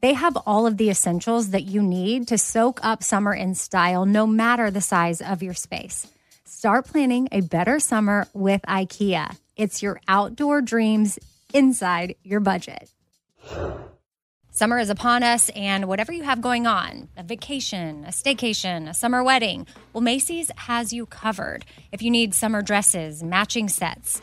they have all of the essentials that you need to soak up summer in style, no matter the size of your space. Start planning a better summer with IKEA. It's your outdoor dreams inside your budget. Summer is upon us, and whatever you have going on a vacation, a staycation, a summer wedding well, Macy's has you covered. If you need summer dresses, matching sets,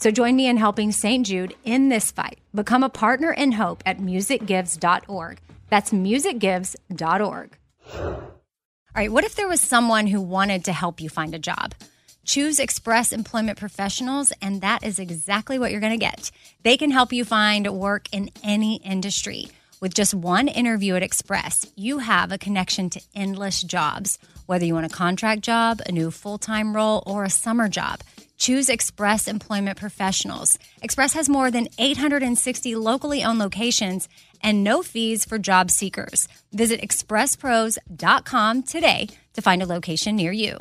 So join me in helping St. Jude in this fight. Become a partner in hope at musicgives.org. That's musicgives.org. All right, what if there was someone who wanted to help you find a job? Choose Express Employment Professionals, and that is exactly what you're going to get. They can help you find work in any industry. With just one interview at Express, you have a connection to endless jobs. Whether you want a contract job, a new full time role, or a summer job, choose Express Employment Professionals. Express has more than 860 locally owned locations and no fees for job seekers. Visit expresspros.com today to find a location near you.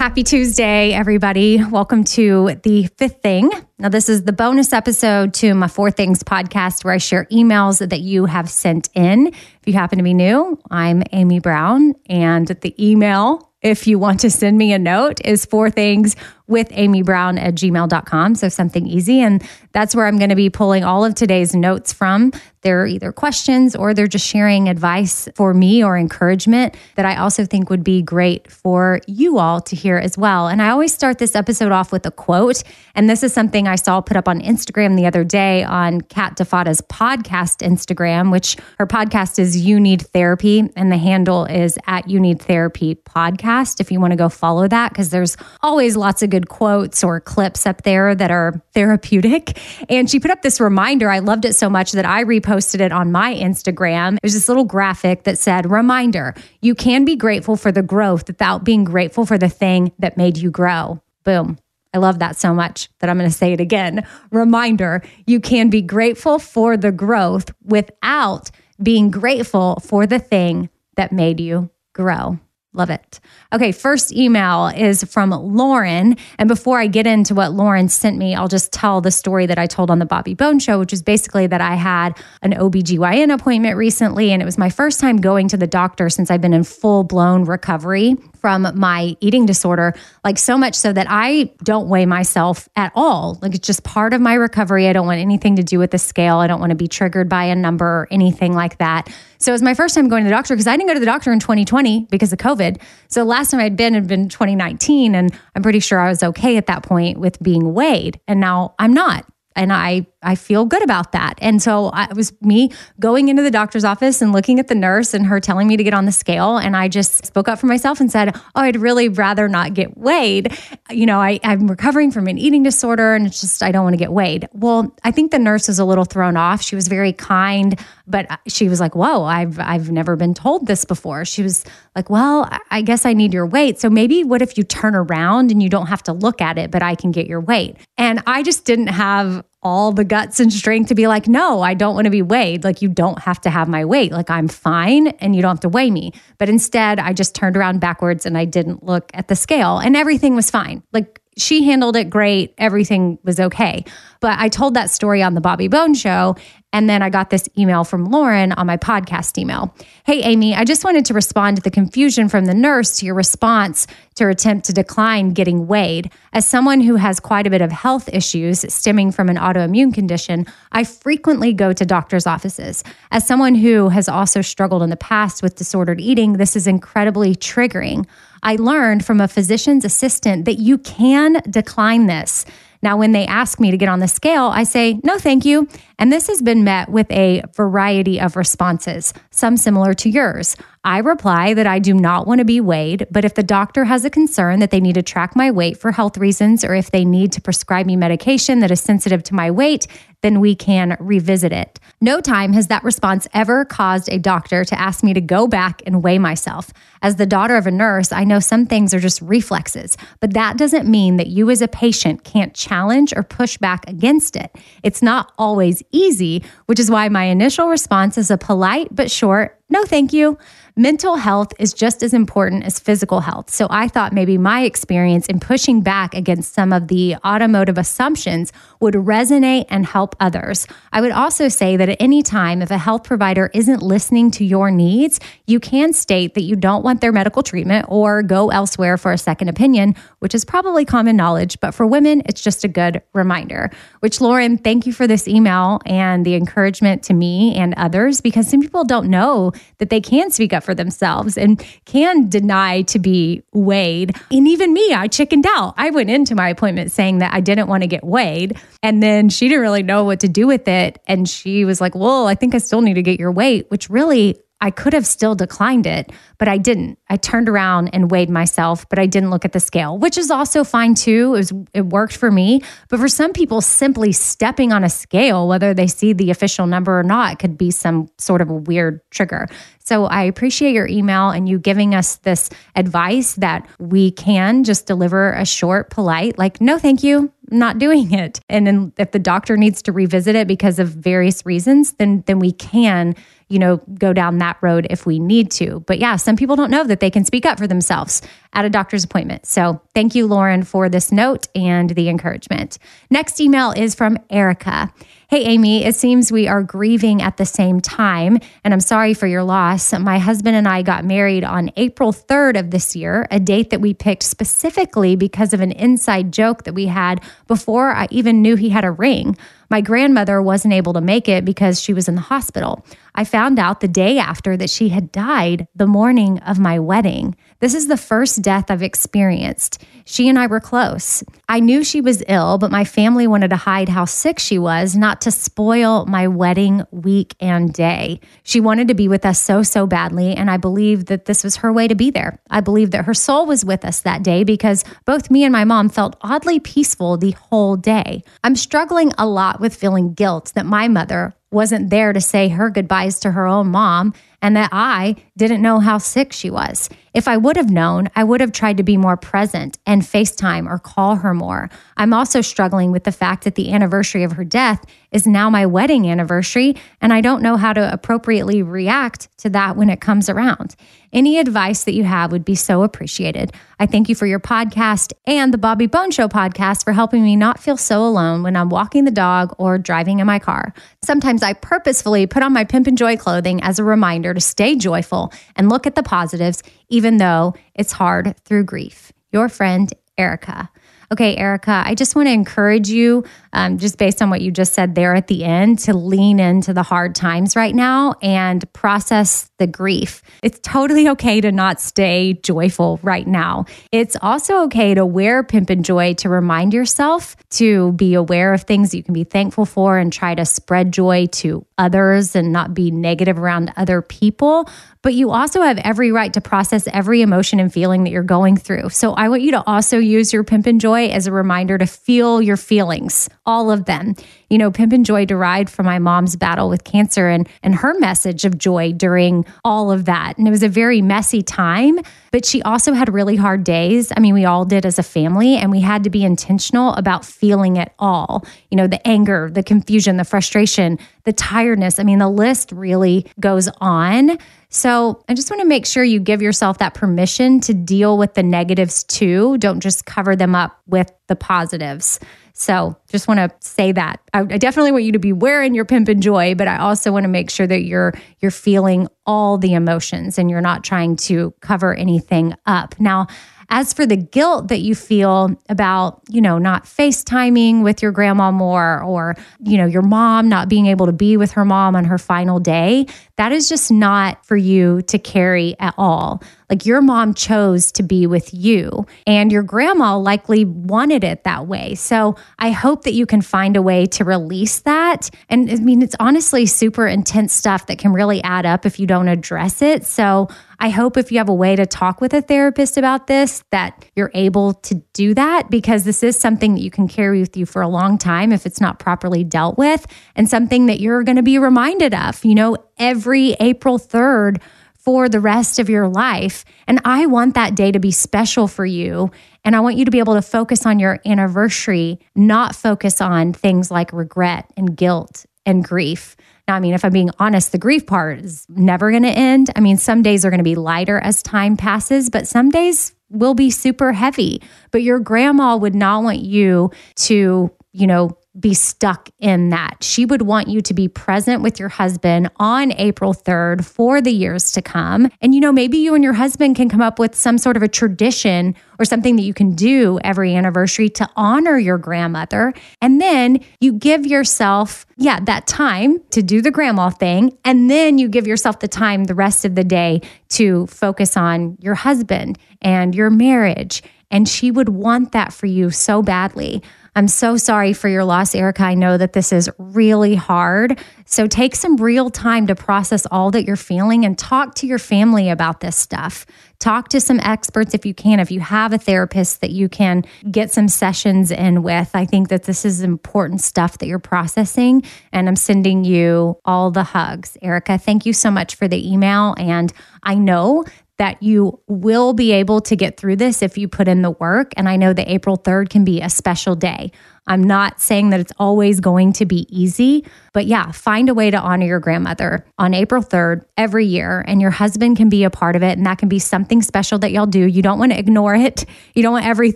Happy Tuesday, everybody. Welcome to the fifth thing. Now, this is the bonus episode to my Four Things podcast where I share emails that you have sent in. If you happen to be new, I'm Amy Brown, and the email, if you want to send me a note, is four things with Amy Brown at gmail.com. So something easy. And that's where I'm going to be pulling all of today's notes from. They're either questions or they're just sharing advice for me or encouragement that I also think would be great for you all to hear as well. And I always start this episode off with a quote. And this is something I saw put up on Instagram the other day on Kat DeFada's podcast Instagram, which her podcast is You Need Therapy. And the handle is at You Need Therapy Podcast if you want to go follow that, because there's always lots of good quotes or clips up there that are therapeutic. And she put up this reminder. I loved it so much that I reposted it on my Instagram. It was this little graphic that said, Reminder, you can be grateful for the growth without being grateful for the thing that made you grow. Boom. I love that so much that I'm going to say it again. Reminder, you can be grateful for the growth without being grateful for the thing that made you grow. Love it. Okay, first email is from Lauren. And before I get into what Lauren sent me, I'll just tell the story that I told on the Bobby Bones show, which is basically that I had an OBGYN appointment recently. And it was my first time going to the doctor since I've been in full blown recovery from my eating disorder, like so much so that I don't weigh myself at all. Like it's just part of my recovery. I don't want anything to do with the scale. I don't want to be triggered by a number or anything like that. So it was my first time going to the doctor because I didn't go to the doctor in 2020 because of COVID. So last time I'd been had been 2019, and I'm pretty sure I was okay at that point with being weighed. And now I'm not and I I feel good about that. And so I, it was me going into the doctor's office and looking at the nurse and her telling me to get on the scale. And I just spoke up for myself and said, "Oh, I'd really rather not get weighed. You know, I, I'm recovering from an eating disorder, and it's just I don't want to get weighed." Well, I think the nurse was a little thrown off. She was very kind, but she was like, "Whoa, I've I've never been told this before." She was like, "Well, I guess I need your weight. So maybe what if you turn around and you don't have to look at it, but I can get your weight?" And I just didn't have all the guts and strength to be like, no, I don't want to be weighed. Like, you don't have to have my weight. Like, I'm fine and you don't have to weigh me. But instead, I just turned around backwards and I didn't look at the scale and everything was fine. Like, she handled it great. Everything was okay. But I told that story on the Bobby Bones show. And then I got this email from Lauren on my podcast email. Hey, Amy, I just wanted to respond to the confusion from the nurse to your response to her attempt to decline getting weighed. As someone who has quite a bit of health issues stemming from an autoimmune condition, I frequently go to doctor's offices. As someone who has also struggled in the past with disordered eating, this is incredibly triggering. I learned from a physician's assistant that you can decline this. Now, when they ask me to get on the scale, I say, no, thank you. And this has been met with a variety of responses, some similar to yours. I reply that I do not want to be weighed, but if the doctor has a concern that they need to track my weight for health reasons or if they need to prescribe me medication that is sensitive to my weight, then we can revisit it. No time has that response ever caused a doctor to ask me to go back and weigh myself. As the daughter of a nurse, I know some things are just reflexes, but that doesn't mean that you as a patient can't challenge or push back against it. It's not always easy, which is why my initial response is a polite but short, no, thank you. Mental health is just as important as physical health. So I thought maybe my experience in pushing back against some of the automotive assumptions would resonate and help others. I would also say that at any time, if a health provider isn't listening to your needs, you can state that you don't want their medical treatment or go elsewhere for a second opinion, which is probably common knowledge. But for women, it's just a good reminder. Which, Lauren, thank you for this email and the encouragement to me and others because some people don't know that they can speak up for themselves and can deny to be weighed. And even me, I chickened out. I went into my appointment saying that I didn't want to get weighed. And then she didn't really know what to do with it. And she was like, Well, I think I still need to get your weight, which really I could have still declined it, but I didn't. I turned around and weighed myself, but I didn't look at the scale, which is also fine too. It was it worked for me, but for some people simply stepping on a scale whether they see the official number or not could be some sort of a weird trigger. So I appreciate your email and you giving us this advice that we can just deliver a short polite like no thank you, not doing it. And then if the doctor needs to revisit it because of various reasons, then then we can you know, go down that road if we need to. But yeah, some people don't know that they can speak up for themselves at a doctor's appointment. So thank you, Lauren, for this note and the encouragement. Next email is from Erica. Hey, Amy, it seems we are grieving at the same time, and I'm sorry for your loss. My husband and I got married on April 3rd of this year, a date that we picked specifically because of an inside joke that we had before I even knew he had a ring. My grandmother wasn't able to make it because she was in the hospital. I found out the day after that she had died the morning of my wedding. This is the first death I've experienced. She and I were close. I knew she was ill, but my family wanted to hide how sick she was, not to spoil my wedding week and day. She wanted to be with us so, so badly, and I believed that this was her way to be there. I believed that her soul was with us that day because both me and my mom felt oddly peaceful the whole day. I'm struggling a lot with feeling guilt that my mother wasn't there to say her goodbyes to her own mom and that I didn't know how sick she was. If I would have known, I would have tried to be more present and FaceTime or call her more. I'm also struggling with the fact that the anniversary of her death is now my wedding anniversary, and I don't know how to appropriately react to that when it comes around. Any advice that you have would be so appreciated. I thank you for your podcast and the Bobby Bones Show podcast for helping me not feel so alone when I'm walking the dog or driving in my car. Sometimes I purposefully put on my Pimp and Joy clothing as a reminder to stay joyful and look at the positives, even though it's hard through grief. Your friend, Erica. Okay, Erica, I just want to encourage you, um, just based on what you just said there at the end, to lean into the hard times right now and process the grief. It's totally okay to not stay joyful right now. It's also okay to wear Pimp and Joy to remind yourself to be aware of things you can be thankful for and try to spread joy to others and not be negative around other people. But you also have every right to process every emotion and feeling that you're going through. So I want you to also use your Pimp and Joy as a reminder to feel your feelings, all of them. You know, Pimp and Joy derived from my mom's battle with cancer and, and her message of joy during all of that. And it was a very messy time, but she also had really hard days. I mean, we all did as a family, and we had to be intentional about feeling it all. You know, the anger, the confusion, the frustration, the tiredness. I mean, the list really goes on. So I just want to make sure you give yourself that permission to deal with the negatives too. Don't just cover them up with the positives. So just want to say that. I, I definitely want you to be wearing your pimp and joy, but I also want to make sure that you're you're feeling all the emotions and you're not trying to cover anything up. Now, as for the guilt that you feel about, you know, not FaceTiming with your grandma more or, you know, your mom not being able to be with her mom on her final day, that is just not for you to carry at all. Like your mom chose to be with you, and your grandma likely wanted it that way. So I hope that you can find a way to release that. And I mean, it's honestly super intense stuff that can really add up if you don't address it. So I hope if you have a way to talk with a therapist about this, that you're able to do that because this is something that you can carry with you for a long time if it's not properly dealt with, and something that you're going to be reminded of, you know, every April 3rd for the rest of your life. And I want that day to be special for you. And I want you to be able to focus on your anniversary, not focus on things like regret and guilt and grief. Now, I mean, if I'm being honest, the grief part is never going to end. I mean, some days are going to be lighter as time passes, but some days will be super heavy. But your grandma would not want you to, you know, be stuck in that. She would want you to be present with your husband on April 3rd for the years to come. And, you know, maybe you and your husband can come up with some sort of a tradition or something that you can do every anniversary to honor your grandmother. And then you give yourself, yeah, that time to do the grandma thing. And then you give yourself the time the rest of the day to focus on your husband and your marriage. And she would want that for you so badly. I'm so sorry for your loss, Erica. I know that this is really hard. So take some real time to process all that you're feeling and talk to your family about this stuff. Talk to some experts if you can. If you have a therapist that you can get some sessions in with, I think that this is important stuff that you're processing. And I'm sending you all the hugs. Erica, thank you so much for the email. And I know that you will be able to get through this if you put in the work. And I know that April 3rd can be a special day. I'm not saying that it's always going to be easy, but yeah, find a way to honor your grandmother on April 3rd every year, and your husband can be a part of it. And that can be something special that y'all do. You don't want to ignore it. You don't want every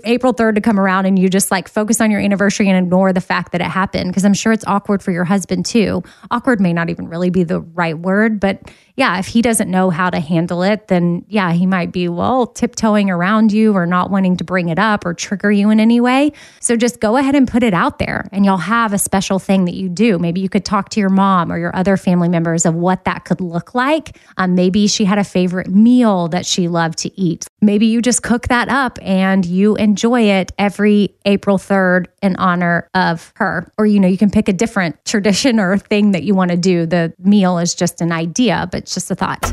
April 3rd to come around and you just like focus on your anniversary and ignore the fact that it happened, because I'm sure it's awkward for your husband too. Awkward may not even really be the right word, but yeah, if he doesn't know how to handle it, then yeah, he might be, well, tiptoeing around you or not wanting to bring it up or trigger you in any way. So just go ahead and put it out there and you'll have a special thing that you do. Maybe you could talk to your mom or your other family members of what that could look like. Um, maybe she had a favorite meal that she loved to eat. Maybe you just cook that up and you enjoy it every April 3rd in honor of her. Or, you know, you can pick a different tradition or thing that you want to do. The meal is just an idea, but it's just a thought.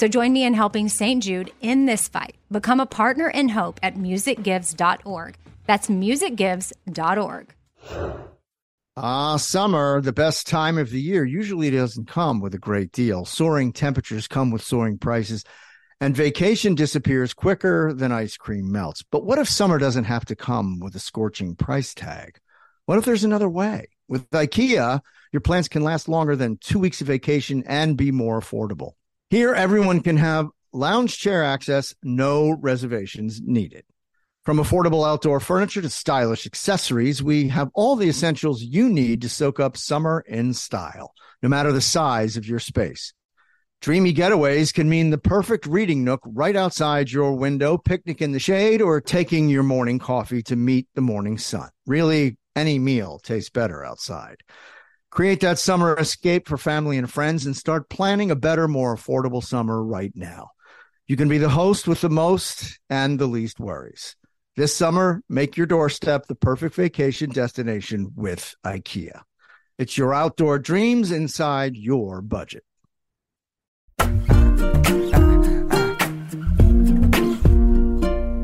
So join me in helping St. Jude in this fight. Become a partner in hope at musicgives.org. That's musicgives.org. Ah, summer, the best time of the year, usually doesn't come with a great deal. Soaring temperatures come with soaring prices, and vacation disappears quicker than ice cream melts. But what if summer doesn't have to come with a scorching price tag? What if there's another way? With IKEA, your plans can last longer than two weeks of vacation and be more affordable. Here, everyone can have lounge chair access, no reservations needed. From affordable outdoor furniture to stylish accessories, we have all the essentials you need to soak up summer in style, no matter the size of your space. Dreamy getaways can mean the perfect reading nook right outside your window, picnic in the shade, or taking your morning coffee to meet the morning sun. Really, any meal tastes better outside. Create that summer escape for family and friends and start planning a better, more affordable summer right now. You can be the host with the most and the least worries. This summer, make your doorstep the perfect vacation destination with IKEA. It's your outdoor dreams inside your budget.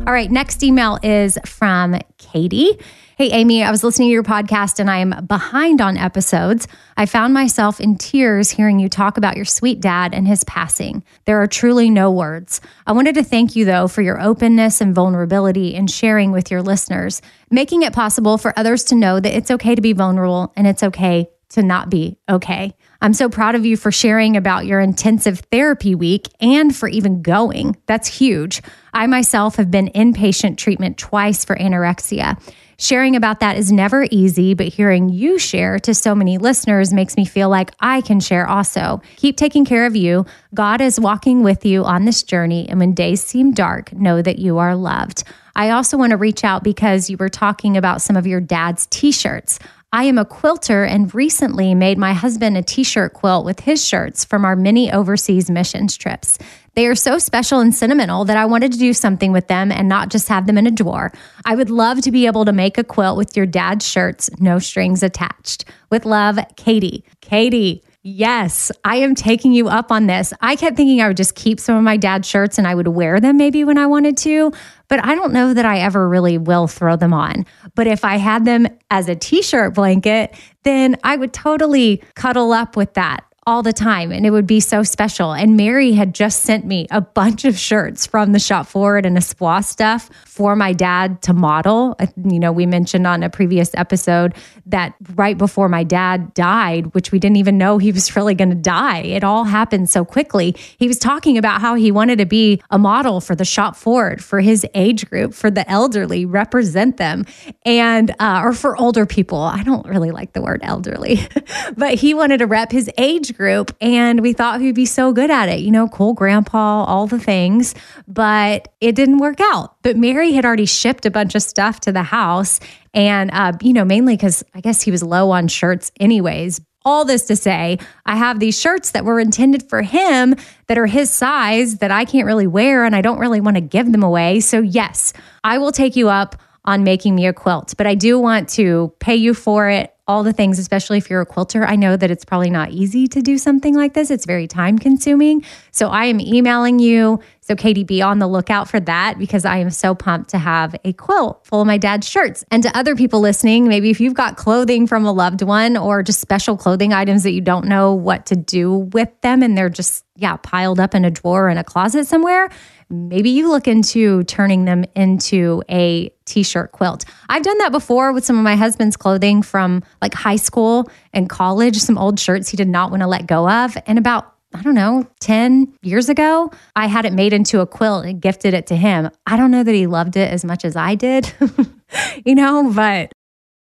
All right, next email is from Katie. Hey, Amy, I was listening to your podcast and I am behind on episodes. I found myself in tears hearing you talk about your sweet dad and his passing. There are truly no words. I wanted to thank you, though, for your openness and vulnerability in sharing with your listeners, making it possible for others to know that it's okay to be vulnerable and it's okay to not be okay. I'm so proud of you for sharing about your intensive therapy week and for even going. That's huge. I myself have been inpatient treatment twice for anorexia. Sharing about that is never easy, but hearing you share to so many listeners makes me feel like I can share also. Keep taking care of you. God is walking with you on this journey, and when days seem dark, know that you are loved. I also want to reach out because you were talking about some of your dad's t shirts. I am a quilter and recently made my husband a t shirt quilt with his shirts from our many overseas missions trips. They are so special and sentimental that I wanted to do something with them and not just have them in a drawer. I would love to be able to make a quilt with your dad's shirts, no strings attached. With love, Katie. Katie. Yes, I am taking you up on this. I kept thinking I would just keep some of my dad's shirts and I would wear them maybe when I wanted to, but I don't know that I ever really will throw them on. But if I had them as a t shirt blanket, then I would totally cuddle up with that all the time and it would be so special. And Mary had just sent me a bunch of shirts from the Shop Forward and Espoir stuff for my dad to model. You know, we mentioned on a previous episode that right before my dad died, which we didn't even know he was really going to die, it all happened so quickly. He was talking about how he wanted to be a model for the Shop Forward for his age group, for the elderly, represent them, and uh, or for older people. I don't really like the word elderly, but he wanted to rep his age group and we thought he'd be so good at it, you know, cool grandpa, all the things, but it didn't work out. But Mary had already shipped a bunch of stuff to the house and, uh, you know, mainly because I guess he was low on shirts anyways. All this to say, I have these shirts that were intended for him that are his size that I can't really wear and I don't really want to give them away. So, yes, I will take you up on making me a quilt, but I do want to pay you for it all the things, especially if you're a quilter. I know that it's probably not easy to do something like this. It's very time consuming. So I am emailing you. So, Katie, be on the lookout for that because I am so pumped to have a quilt full of my dad's shirts. And to other people listening, maybe if you've got clothing from a loved one or just special clothing items that you don't know what to do with them and they're just, yeah, piled up in a drawer in a closet somewhere, maybe you look into turning them into a t-shirt quilt. I've done that before with some of my husband's clothing from like high school and college, some old shirts he did not want to let go of. And about I don't know, 10 years ago, I had it made into a quilt and gifted it to him. I don't know that he loved it as much as I did, you know, but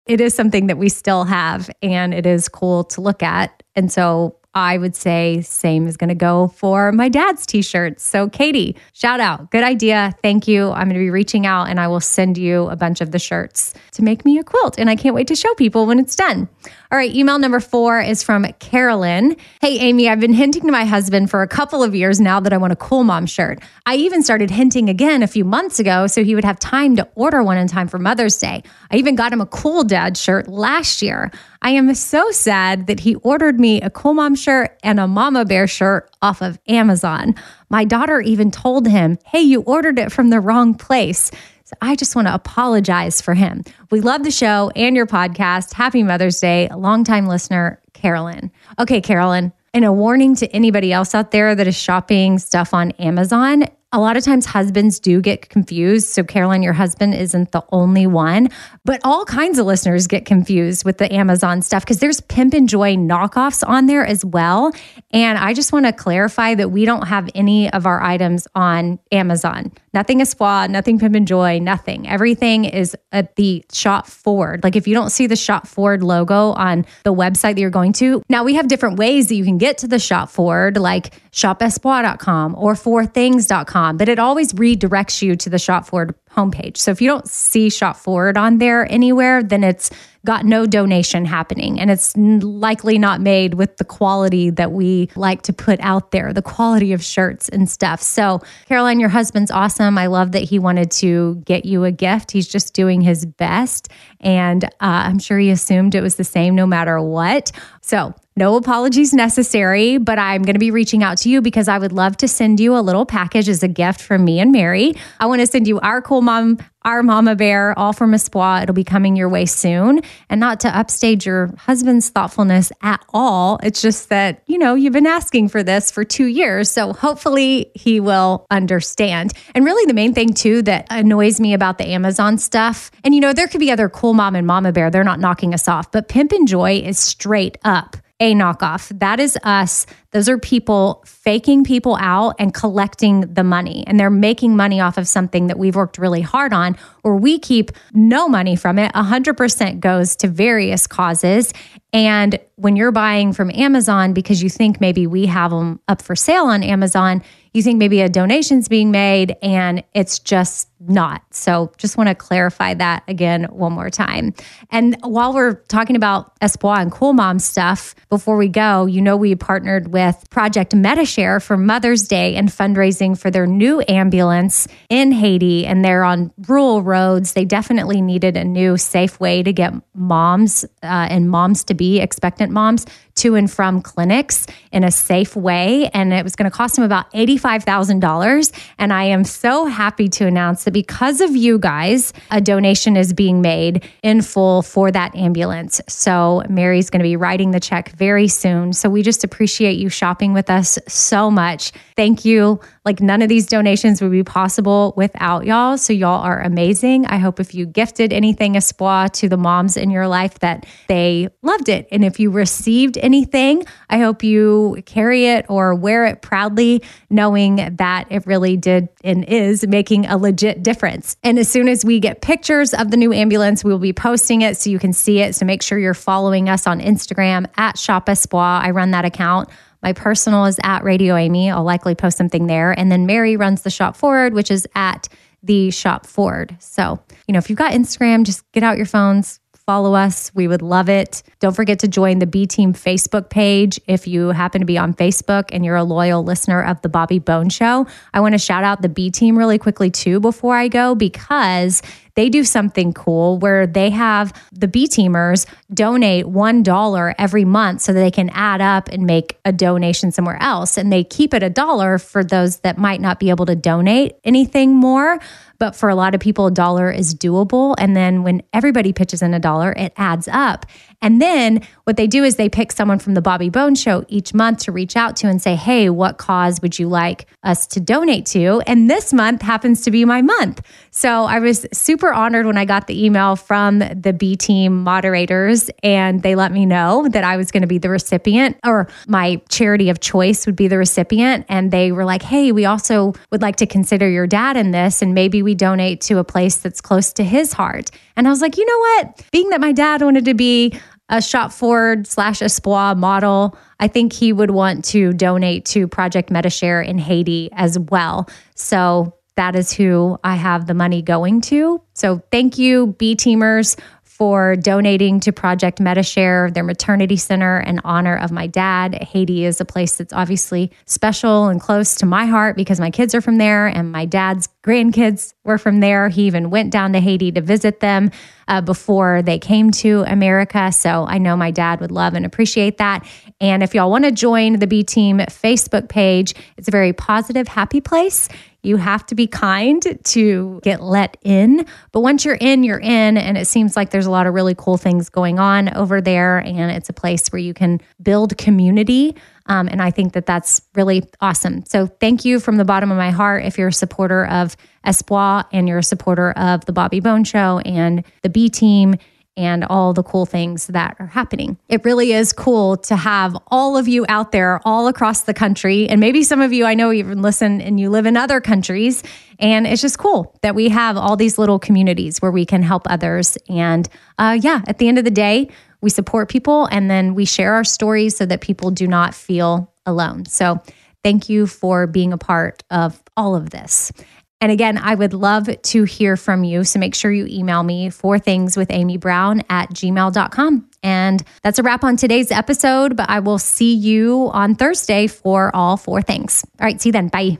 it is something that we still have and it is cool to look at. And so I would say same is going to go for my dad's t-shirts. So Katie, shout out. Good idea. Thank you. I'm going to be reaching out and I will send you a bunch of the shirts to make me a quilt and I can't wait to show people when it's done. All right, email number 4 is from Carolyn. Hey Amy, I've been hinting to my husband for a couple of years now that I want a cool mom shirt. I even started hinting again a few months ago so he would have time to order one in time for Mother's Day. I even got him a cool dad shirt last year. I am so sad that he ordered me a cool mom shirt and a mama bear shirt off of Amazon. My daughter even told him, Hey, you ordered it from the wrong place. So I just want to apologize for him. We love the show and your podcast. Happy Mother's Day, longtime listener, Carolyn. Okay, Carolyn, and a warning to anybody else out there that is shopping stuff on Amazon a lot of times husbands do get confused. So, Carolyn, your husband isn't the only one, but all kinds of listeners get confused with the Amazon stuff because there's Pimp and Joy knockoffs on there as well. And I just want to clarify that we don't have any of our items on Amazon. Nothing is Espoir, nothing Pimp and Joy, nothing. Everything is at the Shop Forward. Like if you don't see the Shop Forward logo on the website that you're going to, now we have different ways that you can get to the Shop Forward, like shopespoir.com or forthings.com, but it always redirects you to the Shop Forward homepage. So if you don't see Shop Forward on there anywhere, then it's got no donation happening and it's likely not made with the quality that we like to put out there, the quality of shirts and stuff. So, Caroline, your husband's awesome. I love that he wanted to get you a gift. He's just doing his best. And uh, I'm sure he assumed it was the same no matter what. So, no apologies necessary, but I'm going to be reaching out to you because I would love to send you a little package as a gift from me and Mary. I want to send you our cool mom, our mama bear, all from Espoir. It'll be coming your way soon. And not to upstage your husband's thoughtfulness at all. It's just that, you know, you've been asking for this for two years. So hopefully he will understand. And really, the main thing, too, that annoys me about the Amazon stuff, and you know, there could be other cool mom and mama bear, they're not knocking us off, but Pimp and Joy is straight up a knockoff. That is us. Those are people faking people out and collecting the money. And they're making money off of something that we've worked really hard on, or we keep no money from it. 100% goes to various causes. And when you're buying from Amazon because you think maybe we have them up for sale on Amazon, you think maybe a donation's being made and it's just not. So just want to clarify that again one more time. And while we're talking about Espoir and Cool Mom stuff, before we go, you know we partnered with Project Medi-Share for Mother's Day and fundraising for their new ambulance in Haiti and they're on rural roads. They definitely needed a new safe way to get moms uh, and moms to be expectant moms to and from clinics in a safe way. And it was going to cost them about $85,000. And I am so happy to announce that because of you guys, a donation is being made in full for that ambulance. So Mary's going to be writing the check very soon. So we just appreciate you shopping with us so much. Thank you. Like none of these donations would be possible without y'all. So y'all are amazing. I hope if you gifted anything Espoir to the moms in your life that they loved it. And if you received anything, I hope you carry it or wear it proudly, knowing that it really did and is making a legit difference. And as soon as we get pictures of the new ambulance, we will be posting it so you can see it. So make sure you're following us on Instagram at Shop Espoir. I run that account. My personal is at Radio Amy. I'll likely post something there. And then Mary runs the shop forward, which is at the shop forward. So, you know, if you've got Instagram, just get out your phones, follow us. We would love it. Don't forget to join the B Team Facebook page if you happen to be on Facebook and you're a loyal listener of the Bobby Bones Show. I want to shout out the B Team really quickly too before I go because they do something cool where they have the B teamers donate $1 every month so that they can add up and make a donation somewhere else. And they keep it a dollar for those that might not be able to donate anything more. But for a lot of people, a dollar is doable. And then when everybody pitches in a dollar, it adds up. And then what they do is they pick someone from the Bobby Bones show each month to reach out to and say, hey, what cause would you like us to donate to? And this month happens to be my month. So I was super honored when I got the email from the B team moderators and they let me know that I was going to be the recipient or my charity of choice would be the recipient. And they were like, hey, we also would like to consider your dad in this and maybe we donate to a place that's close to his heart. And I was like, you know what? Being that my dad wanted to be a shop forward slash Espoir model, I think he would want to donate to Project Medi-Share in Haiti as well. So that is who I have the money going to. So thank you, B Teamers, for donating to Project Medi-Share, their maternity center, in honor of my dad. Haiti is a place that's obviously special and close to my heart because my kids are from there and my dad's grandkids were from there. He even went down to Haiti to visit them uh, before they came to America. So I know my dad would love and appreciate that. And if y'all want to join the B Team Facebook page, it's a very positive, happy place. You have to be kind to get let in. But once you're in, you're in. And it seems like there's a lot of really cool things going on over there. And it's a place where you can build community. Um, and I think that that's really awesome. So thank you from the bottom of my heart if you're a supporter of Espoir and you're a supporter of the Bobby Bones Show and the B team and all the cool things that are happening. It really is cool to have all of you out there all across the country. And maybe some of you I know even listen and you live in other countries. And it's just cool that we have all these little communities where we can help others. And uh, yeah, at the end of the day, we support people and then we share our stories so that people do not feel alone. So thank you for being a part of all of this. And again, I would love to hear from you. So make sure you email me four things with Amy Brown at gmail.com. And that's a wrap on today's episode, but I will see you on Thursday for all four things. All right, see you then. Bye.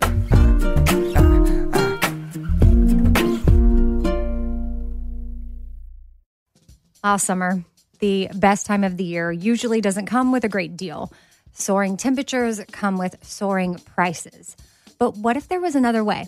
All summer, the best time of the year, usually doesn't come with a great deal. Soaring temperatures come with soaring prices. But what if there was another way?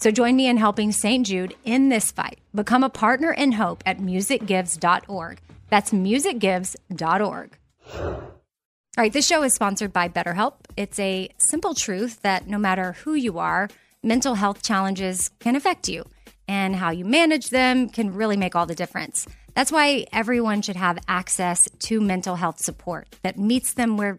So join me in helping St. Jude in this fight. Become a partner in hope at musicgives.org. That's musicgives.org. All right, this show is sponsored by BetterHelp. It's a simple truth that no matter who you are, mental health challenges can affect you, and how you manage them can really make all the difference. That's why everyone should have access to mental health support that meets them where